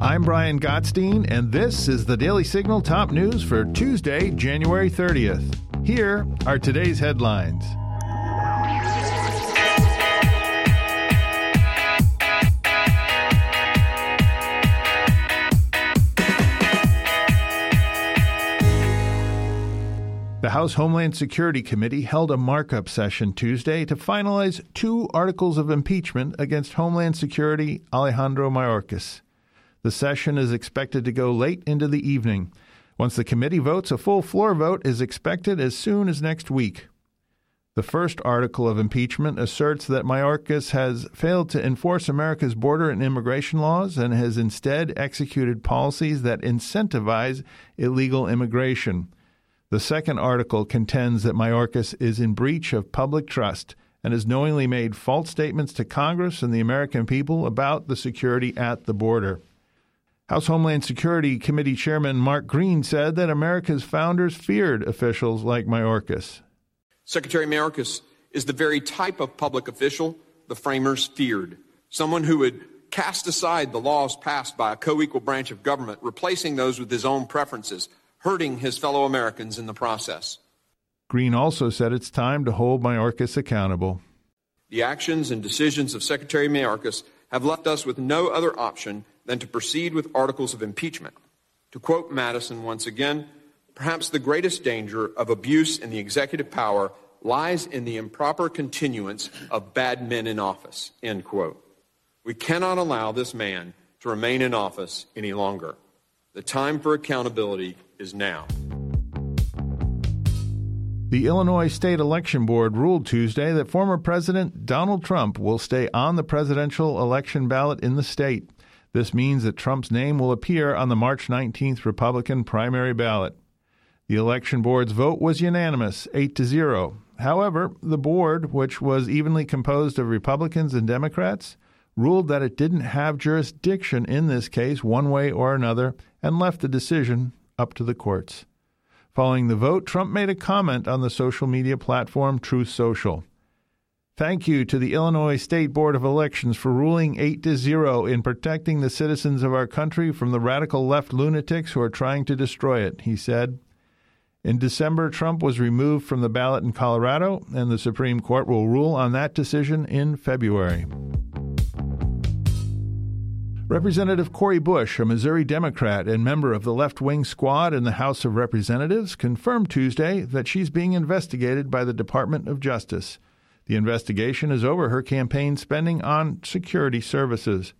I'm Brian Gottstein, and this is the Daily Signal top news for Tuesday, January 30th. Here are today's headlines. The House Homeland Security Committee held a markup session Tuesday to finalize two articles of impeachment against Homeland Security Alejandro Mayorkas. The session is expected to go late into the evening. Once the committee votes, a full floor vote is expected as soon as next week. The first article of impeachment asserts that Mayorkas has failed to enforce America's border and immigration laws and has instead executed policies that incentivize illegal immigration. The second article contends that Mayorkas is in breach of public trust and has knowingly made false statements to Congress and the American people about the security at the border. House Homeland Security Committee Chairman Mark Green said that America's founders feared officials like Mayorkas. Secretary Mayorkas is the very type of public official the framers feared someone who would cast aside the laws passed by a co equal branch of government, replacing those with his own preferences hurting his fellow Americans in the process. Green also said it's time to hold Mayorkas accountable. The actions and decisions of Secretary Mayorkas have left us with no other option than to proceed with articles of impeachment. To quote Madison once again, perhaps the greatest danger of abuse in the executive power lies in the improper continuance of bad men in office, end quote. We cannot allow this man to remain in office any longer. The time for accountability is now. The Illinois State Election Board ruled Tuesday that former President Donald Trump will stay on the presidential election ballot in the state. This means that Trump's name will appear on the March 19th Republican primary ballot. The election board's vote was unanimous, 8 to 0. However, the board, which was evenly composed of Republicans and Democrats, ruled that it didn't have jurisdiction in this case one way or another and left the decision up to the courts. Following the vote, Trump made a comment on the social media platform Truth Social. Thank you to the Illinois State Board of Elections for ruling 8 to 0 in protecting the citizens of our country from the radical left lunatics who are trying to destroy it, he said. In December, Trump was removed from the ballot in Colorado, and the Supreme Court will rule on that decision in February. Representative Cori Bush, a Missouri Democrat and member of the left wing squad in the House of Representatives, confirmed Tuesday that she's being investigated by the Department of Justice. The investigation is over her campaign spending on security services.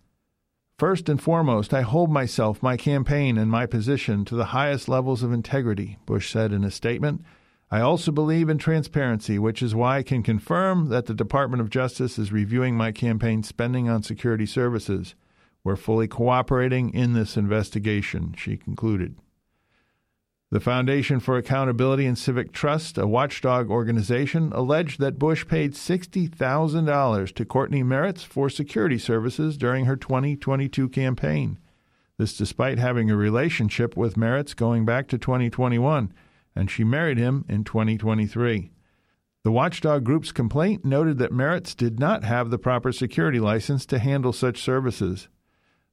First and foremost, I hold myself, my campaign, and my position to the highest levels of integrity, Bush said in a statement. I also believe in transparency, which is why I can confirm that the Department of Justice is reviewing my campaign spending on security services. We're fully cooperating in this investigation, she concluded. The Foundation for Accountability and Civic Trust, a watchdog organization, alleged that Bush paid $60,000 to Cortney Merritts for security services during her 2022 campaign. This despite having a relationship with Merritts going back to 2021, and she married him in 2023. The watchdog group's complaint noted that Merritts did not have the proper security license to handle such services.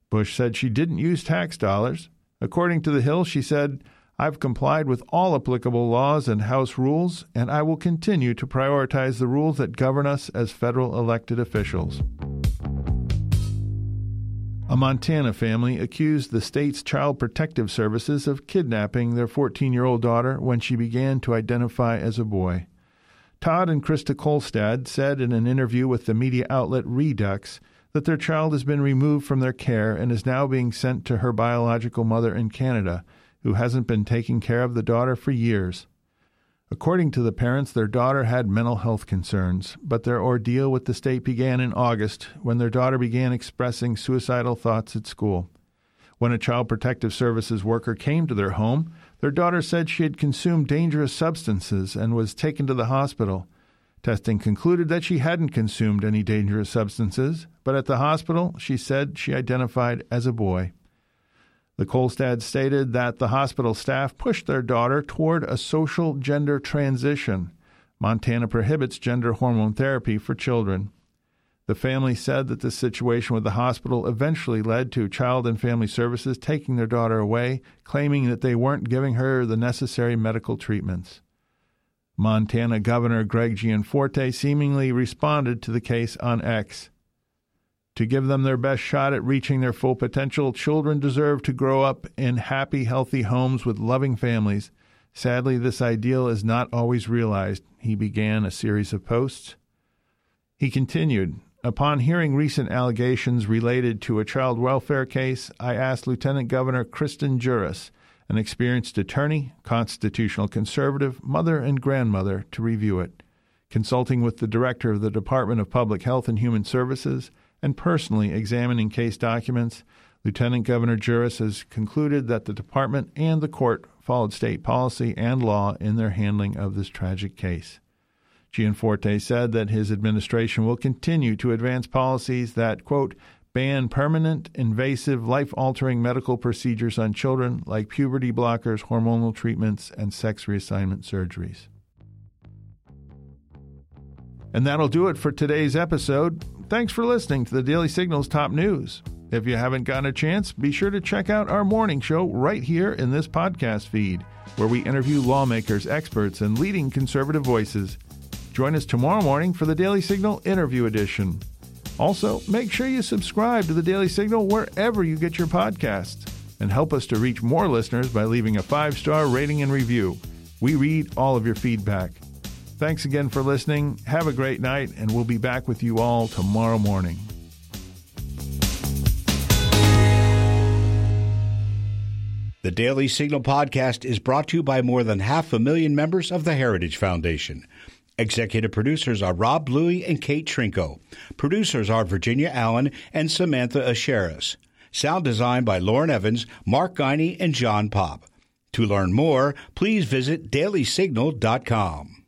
Bush said she didn't use tax dollars. According to The Hill, she said, I've complied with all applicable laws and House rules, and I will continue to prioritize the rules that govern us as federal elected officials. A Montana family accused the state's Child Protective Services of kidnapping their 14 year old daughter when she began to identify as a boy. Todd and Krista Kolstad said in an interview with the media outlet Reduxx that their child has been removed from their care and is now being sent to her biological mother in Canada, who hasn't been taking care of the daughter for years. According to the parents, their daughter had mental health concerns, but their ordeal with the state began in August when their daughter began expressing suicidal thoughts at school. When a Child Protective Services worker came to their home, their daughter said she had consumed dangerous substances and was taken to the hospital. Testing concluded that she hadn't consumed any dangerous substances, but at the hospital she said she identified as a boy. The Kolstad stated that the hospital staff pushed their daughter toward a social gender transition. Montana prohibits gender hormone therapy for children. The family said that the situation with the hospital eventually led to Child and Family Services taking their daughter away, claiming that they weren't giving her the necessary medical treatments. Montana Governor Greg Gianforte seemingly responded to the case on X. To give them their best shot at reaching their full potential, children deserve to grow up in happy, healthy homes with loving families. Sadly, this ideal is not always realized, he began a series of posts. He continued, Upon hearing recent allegations related to a child welfare case, I asked Lieutenant Governor Kristen Juras, an experienced attorney, constitutional conservative, mother, and grandmother, to review it. Consulting with the director of the Department of Public Health and Human Services and personally examining case documents, Lieutenant Governor Juras has concluded that the department and the court followed state policy and law in their handling of this tragic case. Gianforte said that his administration will continue to advance policies that, quote, ban permanent, invasive, life altering medical procedures on children like puberty blockers, hormonal treatments, and sex reassignment surgeries. And that'll do it for today's episode. Thanks for listening to the Daily Signal's top news. If you haven't gotten a chance, be sure to check out our morning show right here in this podcast feed, where we interview lawmakers, experts, and leading conservative voices Join us tomorrow morning for the Daily Signal Interview Edition. Also, make sure you subscribe to the Daily Signal wherever you get your podcasts and help us to reach more listeners by leaving a five star rating and review. We read all of your feedback. Thanks again for listening. Have a great night, and we'll be back with you all tomorrow morning. The Daily Signal podcast is brought to you by more than half a million members of the Heritage Foundation. Executive producers are Rob Bluey and Kate Trinko. Producers are Virginia Allen and Samantha Aschieris. Sound design by Lauren Evans, Mark Guiney, and John Pop. To learn more, please visit dailysignal.com.